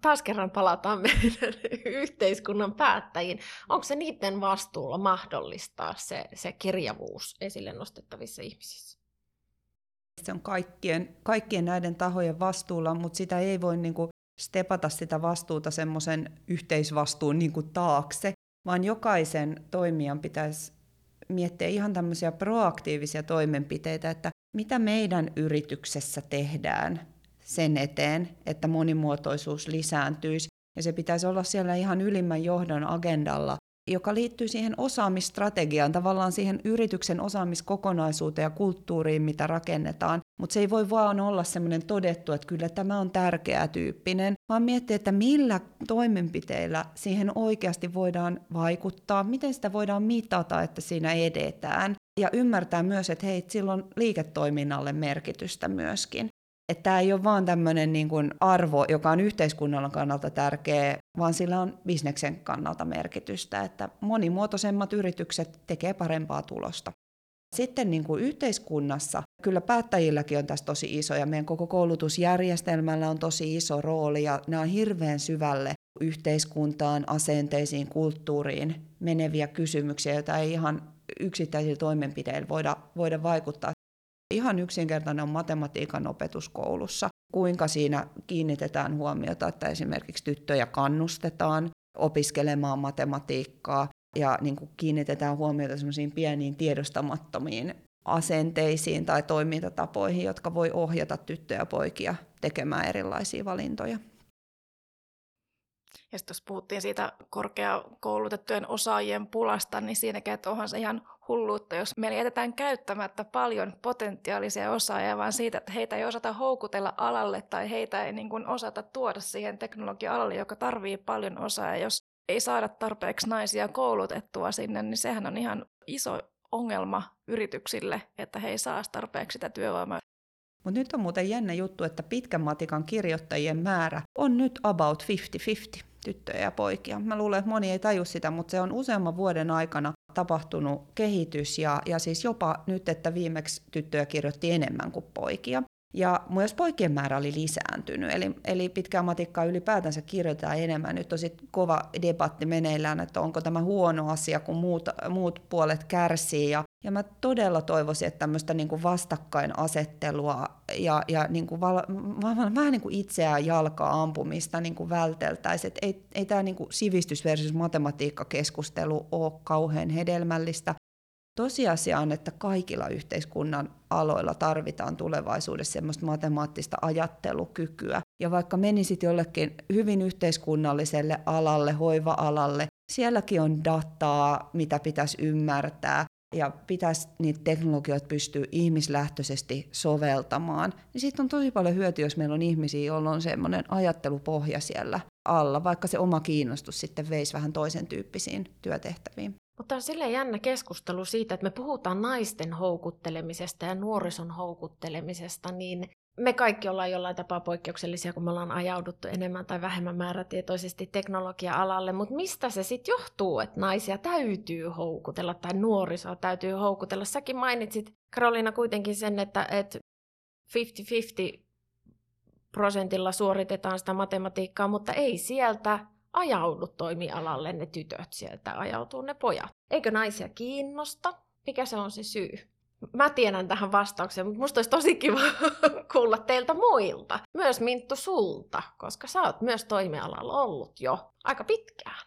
[SPEAKER 1] taas kerran palataan meidän yhteiskunnan päättäjiin. Onko se niiden vastuulla mahdollistaa se, se kirjavuus esille nostettavissa ihmisissä?
[SPEAKER 4] Se on kaikkien, kaikkien näiden tahojen vastuulla, mutta sitä ei voi niin kuin stepata sitä vastuuta semmoisen yhteisvastuun niin kuin taakse, vaan jokaisen toimijan pitäisi miettiä ihan tämmöisiä proaktiivisia toimenpiteitä, että mitä meidän yrityksessä tehdään sen eteen, että monimuotoisuus lisääntyisi. Ja se pitäisi olla siellä ihan ylimmän johdon agendalla, joka liittyy siihen osaamistrategiaan, tavallaan siihen yrityksen osaamiskokonaisuuteen ja kulttuuriin, mitä rakennetaan. Mutta se ei voi vaan olla semmoinen todettu, että kyllä tämä on tärkeä tyyppinen, vaan miettiä, että millä toimenpiteillä siihen oikeasti voidaan vaikuttaa, miten sitä voidaan mitata, että siinä edetään. Ja ymmärtää myös, että hei, sillä on liiketoiminnalle merkitystä myöskin. Että tämä ei ole vaan tämmöinen niin kuin arvo, joka on yhteiskunnan kannalta tärkeä, vaan sillä on bisneksen kannalta merkitystä, että monimuotoisemmat yritykset tekee parempaa tulosta. Sitten niin kuin yhteiskunnassa, kyllä päättäjilläkin on tässä tosi iso ja meidän koko koulutusjärjestelmällä on tosi iso rooli ja nämä on hirveän syvälle yhteiskuntaan, asenteisiin, kulttuuriin meneviä kysymyksiä, joita ei ihan yksittäisillä toimenpiteillä voida, voida vaikuttaa. Ihan yksinkertainen on matematiikan opetus koulussa. Kuinka siinä kiinnitetään huomiota, että esimerkiksi tyttöjä kannustetaan opiskelemaan matematiikkaa ja niin kuin kiinnitetään huomiota semmoisiin pieniin tiedostamattomiin asenteisiin tai toimintatapoihin, jotka voi ohjata tyttöjä ja poikia tekemään erilaisia valintoja.
[SPEAKER 3] Ja sitten jos puhuttiin siitä korkeakoulutettujen osaajien pulasta, niin siinäkin, että onhan se ihan hulluutta, jos meillä jätetään käyttämättä paljon potentiaalisia osaajia, vaan siitä, että heitä ei osata houkutella alalle tai heitä ei niin kuin osata tuoda siihen teknologia-alalle, joka tarvii paljon osaajia. Jos ei saada tarpeeksi naisia koulutettua sinne, niin sehän on ihan iso ongelma yrityksille, että he ei saa tarpeeksi sitä työvoimaa.
[SPEAKER 4] Mutta nyt on muuten jännä juttu, että pitkän matikan kirjoittajien määrä on nyt about 50-50 tyttöjä ja poikia. Mä luulen, että moni ei taju sitä, mutta se on useamman vuoden aikana tapahtunut kehitys ja, ja siis jopa nyt, että viimeksi tyttöjä kirjoitti enemmän kuin poikia. Ja myös poikien määrä oli lisääntynyt, eli, eli pitkää matikkaa ylipäätänsä kirjoitetaan enemmän. Nyt on sitten kova debatti meneillään, että onko tämä huono asia, kun muut, muut puolet kärsii. Ja, ja mä todella toivoisin, että tämmöistä niin vastakkainasettelua ja, ja niin kuin val, vähän niin kuin itseään jalkaa ampumista niin kuin välteltäisiin. Että ei, ei tämä niin sivistys versus matematiikka keskustelu ole kauhean hedelmällistä, Tosiasia on, että kaikilla yhteiskunnan aloilla tarvitaan tulevaisuudessa semmoista matemaattista ajattelukykyä. Ja vaikka menisit jollekin hyvin yhteiskunnalliselle alalle, hoiva-alalle, sielläkin on dataa, mitä pitäisi ymmärtää, ja pitäisi niitä teknologioita pystyä ihmislähtöisesti soveltamaan, niin siitä on tosi paljon hyötyä, jos meillä on ihmisiä, joilla on semmoinen ajattelupohja siellä alla, vaikka se oma kiinnostus sitten veisi vähän toisen tyyppisiin työtehtäviin.
[SPEAKER 1] Mutta on silleen jännä keskustelu siitä, että me puhutaan naisten houkuttelemisesta ja nuorison houkuttelemisesta, niin me kaikki ollaan jollain tapaa poikkeuksellisia, kun me ollaan ajauduttu enemmän tai vähemmän määrätietoisesti teknologia-alalle, mutta mistä se sitten johtuu, että naisia täytyy houkutella tai nuorisoa täytyy houkutella? Säkin mainitsit, Karoliina, kuitenkin sen, että, että 50-50 prosentilla suoritetaan sitä matematiikkaa, mutta ei sieltä ajaudu toimialalle ne tytöt, sieltä ajautuu ne pojat. Eikö naisia kiinnosta? Mikä se on se syy? Mä tiedän tähän vastauksen, mutta musta olisi tosi kiva kuulla teiltä muilta. Myös Minttu sulta, koska sä oot myös toimialalla ollut jo aika pitkään.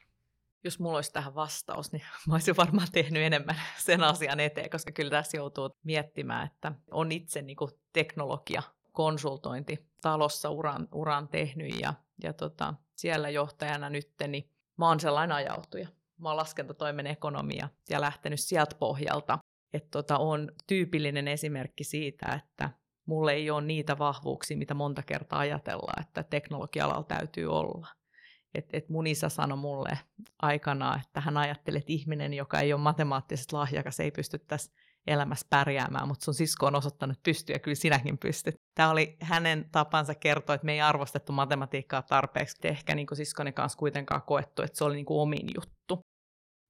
[SPEAKER 2] Jos mulla olisi tähän vastaus, niin mä olisin varmaan tehnyt enemmän sen asian eteen, koska kyllä tässä joutuu miettimään, että on itse niin kuin teknologia, konsultointi talossa uran, uran tehnyt ja, ja tota, siellä johtajana nyt, niin mä oon sellainen ajautuja. Mä oon laskentatoimen ekonomia ja lähtenyt sieltä pohjalta että tota, on tyypillinen esimerkki siitä, että mulle ei ole niitä vahvuuksia, mitä monta kertaa ajatellaan, että teknologialalla täytyy olla. Et, et mun isä sanoi mulle aikanaan, että hän ajattelee, että ihminen, joka ei ole matemaattisesti lahjakas, ei pysty tässä elämässä pärjäämään, mutta sun sisko on osoittanut, että pystyy ja kyllä sinäkin pystyt. Tämä oli hänen tapansa kertoa, että me ei arvostettu matematiikkaa tarpeeksi. Ehkä niin siskoni kanssa kuitenkaan koettu, että se oli niin kuin omin juttu.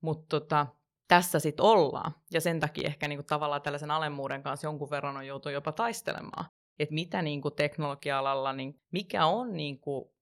[SPEAKER 2] Mutta tota, tässä sitten ollaan. Ja sen takia ehkä niinku tavallaan tällaisen alemmuuden kanssa jonkun verran on joutunut jopa taistelemaan. Että mitä niinku teknologia-alalla, niin mikä on niinku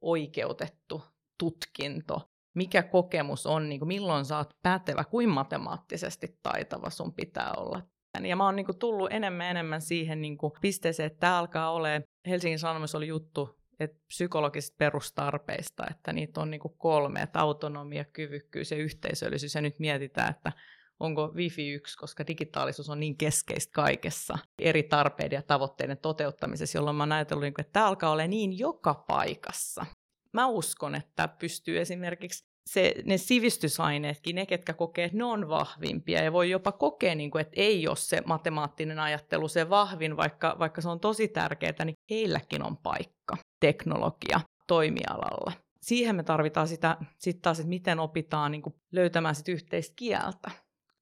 [SPEAKER 2] oikeutettu tutkinto, mikä kokemus on, niinku milloin sä oot pätevä, kuin matemaattisesti taitava sun pitää olla. Ja mä oon niinku tullut enemmän enemmän siihen niinku pisteeseen, että tämä alkaa olemaan, Helsingin Sanomissa oli juttu että psykologisista perustarpeista, että niitä on niin kuin kolme, että autonomia, kyvykkyys ja yhteisöllisyys, ja nyt mietitään, että onko Wifi yksi, koska digitaalisuus on niin keskeistä kaikessa eri tarpeiden ja tavoitteiden toteuttamisessa, jolloin mä oon ajatellut, niin että tämä alkaa olla niin joka paikassa. Mä uskon, että pystyy esimerkiksi se, ne sivistysaineetkin, ne ketkä kokee, että ne on vahvimpia ja voi jopa kokea, niin kuin, että ei ole se matemaattinen ajattelu se vahvin, vaikka, vaikka se on tosi tärkeää, niin heilläkin on paikka teknologia toimialalla. Siihen me tarvitaan sitä sit taas, että miten opitaan niin kuin löytämään sit yhteistä kieltä,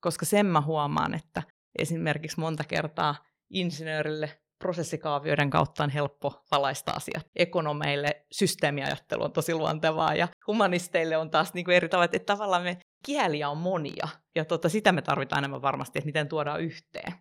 [SPEAKER 2] koska sen mä huomaan, että esimerkiksi monta kertaa insinöörille prosessikaavioiden kautta on helppo valaista asiat. Ekonomeille systeemiajattelu on tosi luontevaa ja humanisteille on taas niin kuin eri tavalla, että tavallaan me kieliä on monia ja tota, sitä me tarvitaan enemmän varmasti, että miten tuodaan yhteen.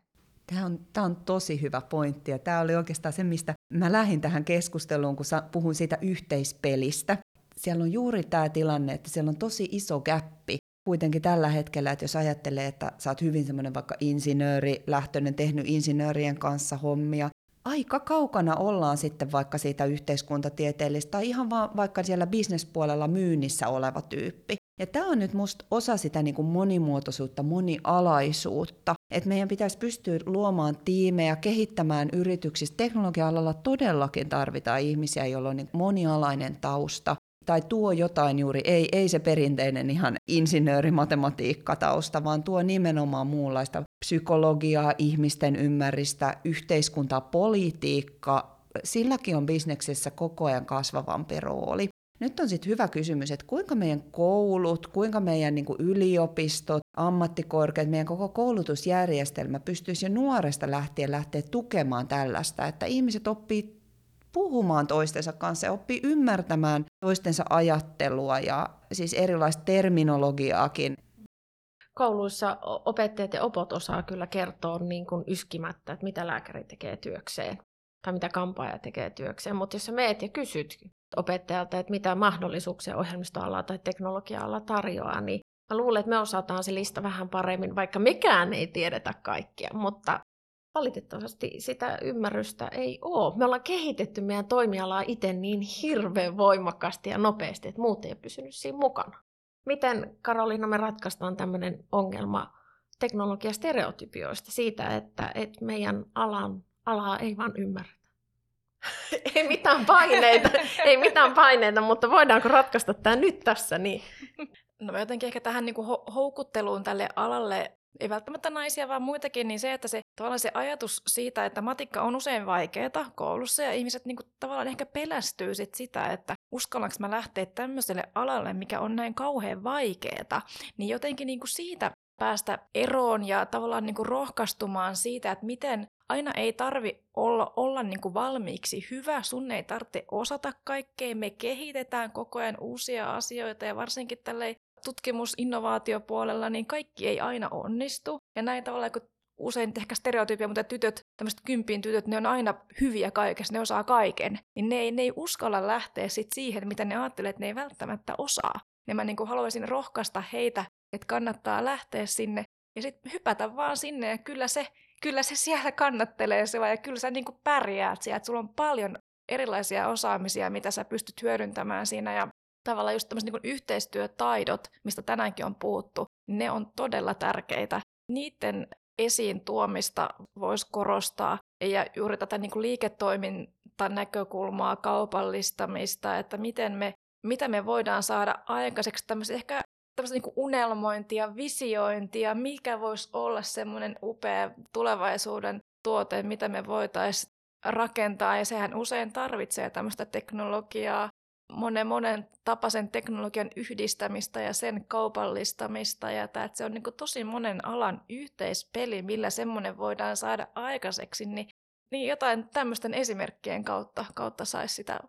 [SPEAKER 4] Tämä on, tämä on tosi hyvä pointti ja tämä oli oikeastaan se, mistä mä lähdin tähän keskusteluun, kun puhun siitä yhteispelistä. Siellä on juuri tämä tilanne, että siellä on tosi iso gappi kuitenkin tällä hetkellä, että jos ajattelee, että sä oot hyvin semmoinen vaikka insinööri, lähtöinen, tehnyt insinöörien kanssa hommia, aika kaukana ollaan sitten vaikka siitä yhteiskuntatieteellistä tai ihan vaan vaikka siellä bisnespuolella myynnissä oleva tyyppi. Ja tämä on nyt musta osa sitä niin kuin monimuotoisuutta, monialaisuutta, että meidän pitäisi pystyä luomaan tiimejä, kehittämään yrityksissä. Teknologia-alalla todellakin tarvitaan ihmisiä, joilla on niin monialainen tausta, tai tuo jotain juuri, ei, ei se perinteinen ihan insinööri tausta, vaan tuo nimenomaan muunlaista psykologiaa, ihmisten ymmärrystä, yhteiskuntaa, politiikka. Silläkin on bisneksessä koko ajan kasvavampi rooli. Nyt on sitten hyvä kysymys, että kuinka meidän koulut, kuinka meidän niin kuin yliopistot, ammattikorkeat, meidän koko koulutusjärjestelmä pystyisi jo nuoresta lähtien lähteä tukemaan tällaista, että ihmiset oppii puhumaan toistensa kanssa ja oppii ymmärtämään toistensa ajattelua ja siis erilaista terminologiaakin.
[SPEAKER 1] Kouluissa opettajat ja opot osaa kyllä kertoa niin kuin yskimättä, että mitä lääkäri tekee työkseen tai mitä kampaaja tekee työkseen. Mutta jos sä meet ja kysyt opettajalta, että mitä mahdollisuuksia ohjelmistoalla tai teknologia-ala tarjoaa, niin mä luulen, että me osataan se lista vähän paremmin, vaikka mikään ei tiedetä kaikkia, mutta valitettavasti sitä ymmärrystä ei ole. Me ollaan kehitetty meidän toimialaa itse niin hirveän voimakkaasti ja nopeasti, että muut ei ole pysynyt siinä mukana. Miten, Karoliina, me ratkaistaan tämmöinen ongelma teknologiastereotypioista, siitä, että, että meidän alan, alaa ei vaan ymmärretä. ei mitään paineita, ei mitään paineita, mutta voidaanko ratkaista tämä nyt tässä? Niin.
[SPEAKER 3] No jotenkin ehkä tähän niin kuin houkutteluun tälle alalle ei välttämättä naisia, vaan muitakin, niin se, että se, tavallaan se ajatus siitä, että matikka on usein vaikeaa koulussa ja ihmiset niin kuin, tavallaan ehkä pelästyy sit sitä, että uskallanko mä lähteä tämmöiselle alalle, mikä on näin kauhean vaikeaa, niin jotenkin niin kuin siitä päästä eroon ja tavallaan niin kuin rohkaistumaan siitä, että miten aina ei tarvi olla, olla niin kuin valmiiksi hyvä, sun ei tarvitse osata kaikkea, me kehitetään koko ajan uusia asioita ja varsinkin tälle tutkimus-innovaatiopuolella, niin kaikki ei aina onnistu. Ja näin tavallaan, kun usein ehkä stereotypia, mutta tytöt, tämmöiset kymppiin tytöt, ne on aina hyviä kaikessa, ne osaa kaiken. Niin ne ei, ne ei uskalla lähteä sit siihen, mitä ne ajattelee, että ne ei välttämättä osaa. Ja mä niin haluaisin rohkaista heitä, että kannattaa lähteä sinne ja sitten hypätä vaan sinne ja kyllä se, kyllä se siellä kannattelee se ja kyllä sä niin pärjäät siellä, että sulla on paljon erilaisia osaamisia, mitä sä pystyt hyödyntämään siinä ja tavallaan just tämmöiset niin yhteistyötaidot, mistä tänäänkin on puhuttu, ne on todella tärkeitä. Niiden esiin tuomista voisi korostaa ja juuri tätä niin liiketoiminta näkökulmaa, kaupallistamista, että miten me, mitä me voidaan saada aikaiseksi tämmöistä ehkä tämmöistä niin unelmointia, visiointia, mikä voisi olla semmoinen upea tulevaisuuden tuote, mitä me voitaisiin rakentaa, ja sehän usein tarvitsee tämmöistä teknologiaa, monen monen tapaisen teknologian yhdistämistä ja sen kaupallistamista, ja tämä, että se on niin tosi monen alan yhteispeli, millä semmoinen voidaan saada aikaiseksi, niin, niin jotain tämmöisten esimerkkien kautta, kautta saisi sitä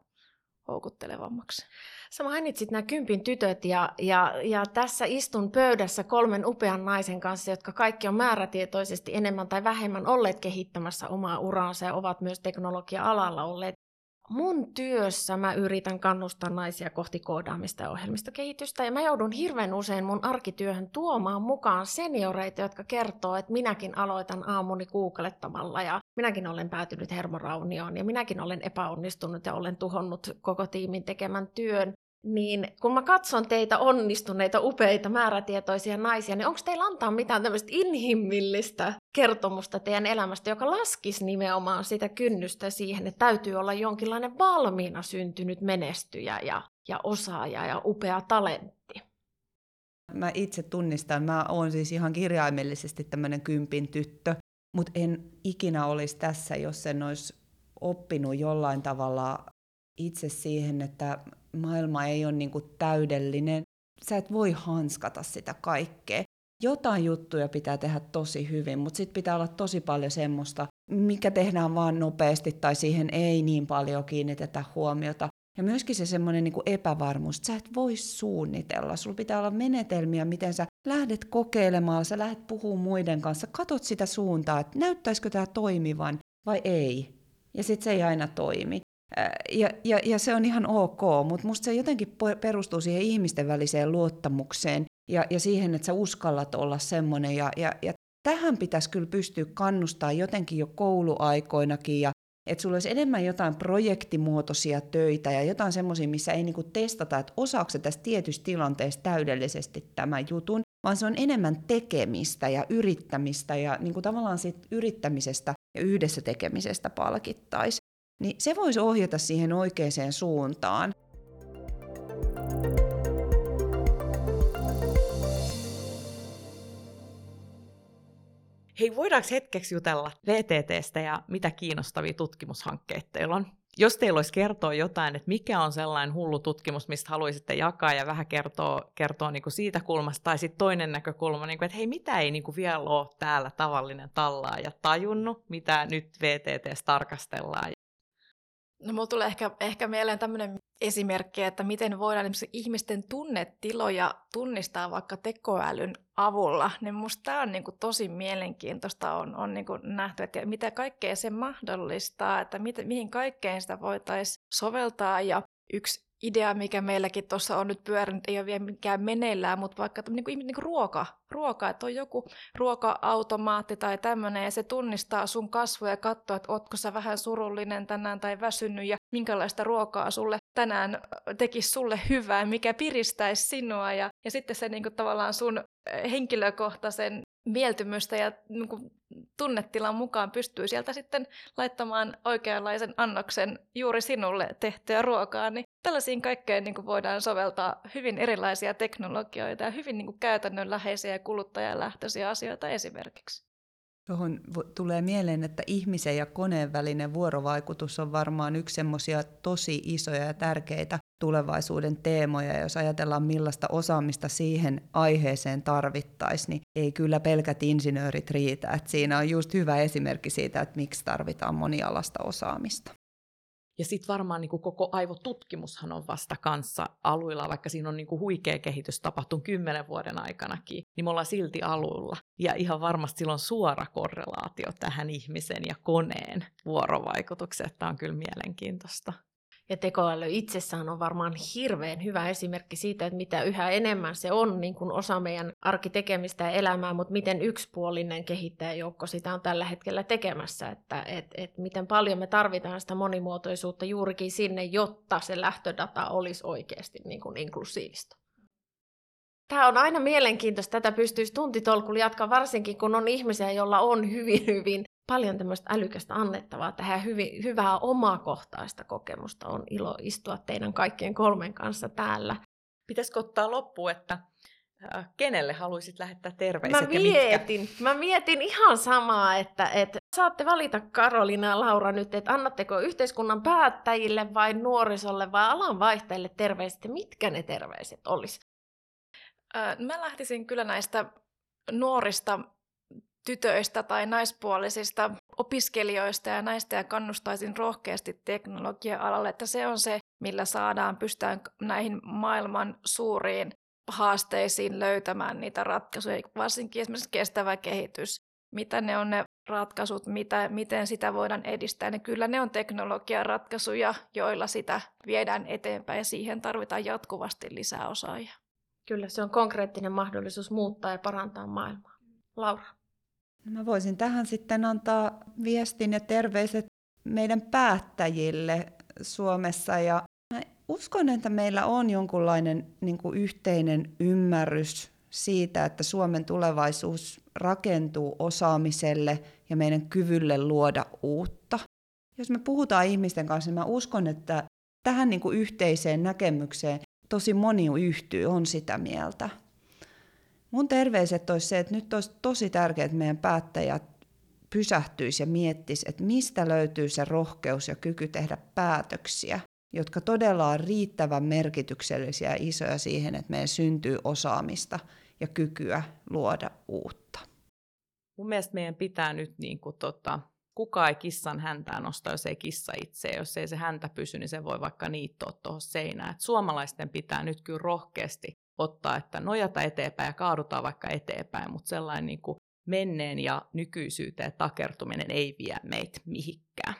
[SPEAKER 3] houkuttelevammaksi.
[SPEAKER 1] Sä mainitsit nämä kympin tytöt ja, ja, ja tässä istun pöydässä kolmen upean naisen kanssa, jotka kaikki on määrätietoisesti enemmän tai vähemmän olleet kehittämässä omaa uraansa ja ovat myös teknologia-alalla olleet mun työssä mä yritän kannustaa naisia kohti koodaamista ja ohjelmistokehitystä, ja mä joudun hirveän usein mun arkityöhön tuomaan mukaan senioreita, jotka kertoo, että minäkin aloitan aamuni googlettamalla, ja minäkin olen päätynyt hermoraunioon, ja minäkin olen epäonnistunut ja olen tuhonnut koko tiimin tekemän työn, niin kun mä katson teitä onnistuneita, upeita, määrätietoisia naisia, niin onko teillä antaa mitään tämmöistä inhimillistä kertomusta teidän elämästä, joka laskisi nimenomaan sitä kynnystä siihen, että täytyy olla jonkinlainen valmiina syntynyt menestyjä ja, ja osaaja ja upea talentti?
[SPEAKER 4] Mä itse tunnistan, mä oon siis ihan kirjaimellisesti tämmöinen kympin tyttö, mutta en ikinä olisi tässä, jos en olisi oppinut jollain tavalla itse siihen, että maailma ei ole niin kuin täydellinen. Sä et voi hanskata sitä kaikkea. Jotain juttuja pitää tehdä tosi hyvin, mutta sitten pitää olla tosi paljon semmoista, mikä tehdään vaan nopeasti tai siihen ei niin paljon kiinnitetä huomiota. Ja myöskin se semmoinen niin epävarmuus, että sä et voi suunnitella. Sulla pitää olla menetelmiä, miten sä lähdet kokeilemaan, sä lähdet puhumaan muiden kanssa, katot sitä suuntaa, että näyttäisikö tämä toimivan vai ei. Ja sitten se ei aina toimi. Ja, ja, ja se on ihan ok, mutta musta se jotenkin perustuu siihen ihmisten väliseen luottamukseen ja, ja siihen, että sä uskallat olla semmoinen. Ja, ja, ja tähän pitäisi kyllä pystyä kannustaa jotenkin jo kouluaikoinakin ja että sulla olisi enemmän jotain projektimuotoisia töitä ja jotain semmoisia, missä ei niinku testata, että osaako se tässä tietyssä tilanteessa täydellisesti tämän jutun, vaan se on enemmän tekemistä ja yrittämistä ja niinku tavallaan siitä yrittämisestä ja yhdessä tekemisestä palkittaisi niin se voisi ohjata siihen oikeaan suuntaan.
[SPEAKER 2] Hei, voidaanko hetkeksi jutella VTTstä ja mitä kiinnostavia tutkimushankkeita teillä on? Jos teillä olisi kertoa jotain, että mikä on sellainen hullu tutkimus, mistä haluaisitte jakaa ja vähän kertoa, kertoa niin kuin siitä kulmasta, tai sitten toinen näkökulma, niin kuin, että hei, mitä ei niin kuin vielä ole täällä tavallinen tallaaja tajunnut, mitä nyt VTT tarkastellaan
[SPEAKER 3] No mulla tulee ehkä, ehkä mieleen tämmöinen esimerkki, että miten voidaan ihmisten tunnetiloja tunnistaa vaikka tekoälyn avulla. Niin musta tämä on niinku tosi mielenkiintoista on, on niinku nähty, että mitä kaikkea se mahdollistaa, että mit, mihin kaikkeen sitä voitaisiin soveltaa. Ja yksi idea, mikä meilläkin tuossa on nyt pyörinyt, ei ole vielä mikään meneillään, mutta vaikka niin kuin, niin kuin ruoka, ruoka, että on joku ruoka-automaatti tai tämmöinen, ja se tunnistaa sun kasvoja ja katsoo, että ootko sä vähän surullinen tänään tai väsynyt, ja minkälaista ruokaa sulle tänään tekisi sulle hyvää, mikä piristäisi sinua, ja, ja sitten se niin kuin, tavallaan sun henkilökohtaisen mieltymystä ja niin kuin, tunnetilan mukaan pystyy sieltä sitten laittamaan oikeanlaisen annoksen juuri sinulle tehtyä ruokaa, niin tällaisiin kaikkeen niin kuin voidaan soveltaa hyvin erilaisia teknologioita ja hyvin niin kuin käytännönläheisiä ja kuluttajalähtöisiä asioita esimerkiksi.
[SPEAKER 4] Tuohon tulee mieleen, että ihmisen ja koneen välinen vuorovaikutus on varmaan yksi semmoisia tosi isoja ja tärkeitä tulevaisuuden teemoja. Jos ajatellaan millaista osaamista siihen aiheeseen tarvittaisiin, niin ei kyllä pelkät insinöörit riitä. Siinä on just hyvä esimerkki siitä, että miksi tarvitaan monialasta osaamista.
[SPEAKER 2] Ja sitten varmaan niin kuin koko aivotutkimushan on vasta kanssa aluilla, vaikka siinä on niin kuin huikea kehitys tapahtunut kymmenen vuoden aikanakin, niin me ollaan silti aluilla. Ja ihan varmasti sillä on suora korrelaatio tähän ihmisen ja koneen vuorovaikutukseen, että on kyllä mielenkiintoista.
[SPEAKER 1] Ja tekoäly itsessään on varmaan hirveän hyvä esimerkki siitä, että mitä yhä enemmän se on niin kuin osa meidän arkitekemistä ja elämää, mutta miten yksipuolinen kehittäjäjoukko sitä on tällä hetkellä tekemässä, että et, et miten paljon me tarvitaan sitä monimuotoisuutta juurikin sinne, jotta se lähtödata olisi oikeasti niin kuin inklusiivista. Tämä on aina mielenkiintoista, tätä pystyisi tuntitolkulla jatkaa, varsinkin kun on ihmisiä, joilla on hyvin, hyvin paljon tämmöistä älykästä annettavaa tähän hyvin, hyvää omakohtaista kokemusta. On ilo istua teidän kaikkien kolmen kanssa täällä.
[SPEAKER 2] Pitäisikö ottaa loppu, että äh, kenelle haluaisit lähettää terveiset
[SPEAKER 1] mä mietin, ja mitkä? Mä mietin ihan samaa, että, että saatte valita Karolina ja Laura nyt, että annatteko yhteiskunnan päättäjille vai nuorisolle vai alanvaihtajille terveiset ja mitkä ne terveiset olisi?
[SPEAKER 3] Mä lähtisin kyllä näistä nuorista tytöistä tai naispuolisista opiskelijoista ja näistä ja kannustaisin rohkeasti teknologia-alalle, että se on se, millä saadaan pystytään näihin maailman suuriin haasteisiin löytämään niitä ratkaisuja, varsinkin esimerkiksi kestävä kehitys. Mitä ne on ne ratkaisut, mitä, miten sitä voidaan edistää, niin kyllä ne on teknologian ratkaisuja, joilla sitä viedään eteenpäin ja siihen tarvitaan jatkuvasti lisää osaajia.
[SPEAKER 1] Kyllä, se on konkreettinen mahdollisuus muuttaa ja parantaa maailmaa. Laura.
[SPEAKER 4] No mä voisin tähän sitten antaa viestin ja terveiset meidän päättäjille Suomessa. Ja mä uskon, että meillä on jonkunlainen niin kuin yhteinen ymmärrys siitä, että Suomen tulevaisuus rakentuu osaamiselle ja meidän kyvylle luoda uutta. Jos me puhutaan ihmisten kanssa, niin mä uskon, että tähän niin kuin yhteiseen näkemykseen tosi moni yhtyy, on sitä mieltä. Mun terveiset olisi se, että nyt olisi tosi tärkeää, että meidän päättäjät pysähtyisi ja miettisi, että mistä löytyy se rohkeus ja kyky tehdä päätöksiä, jotka todella on riittävän merkityksellisiä ja isoja siihen, että meidän syntyy osaamista ja kykyä luoda uutta.
[SPEAKER 2] Mun mielestä meidän pitää nyt niin kuin tota, kuka ei kissan häntää nosta, jos ei kissa itse. Jos ei se häntä pysy, niin se voi vaikka niittoa tuohon seinään. Et suomalaisten pitää nyt kyllä rohkeasti ottaa, että nojata eteenpäin ja kaadutaan vaikka eteenpäin, mutta sellainen niin kuin menneen ja nykyisyyteen takertuminen ei vie meitä mihinkään.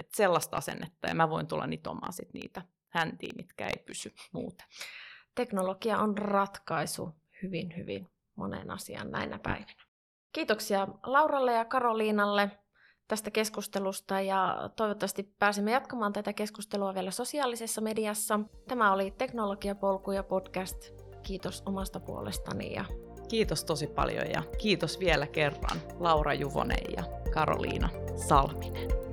[SPEAKER 2] Et sellaista asennetta, ja mä voin tulla nitomaan sit niitä häntiä, mitkä ei pysy muuten.
[SPEAKER 1] Teknologia on ratkaisu hyvin, hyvin monen asian näinä päivinä. Kiitoksia Lauralle ja Karoliinalle tästä keskustelusta ja toivottavasti pääsemme jatkamaan tätä keskustelua vielä sosiaalisessa mediassa. Tämä oli Teknologiapolkuja podcast. Kiitos omasta puolestani. Ja...
[SPEAKER 2] Kiitos tosi paljon ja kiitos vielä kerran Laura Juvonen ja Karoliina Salminen.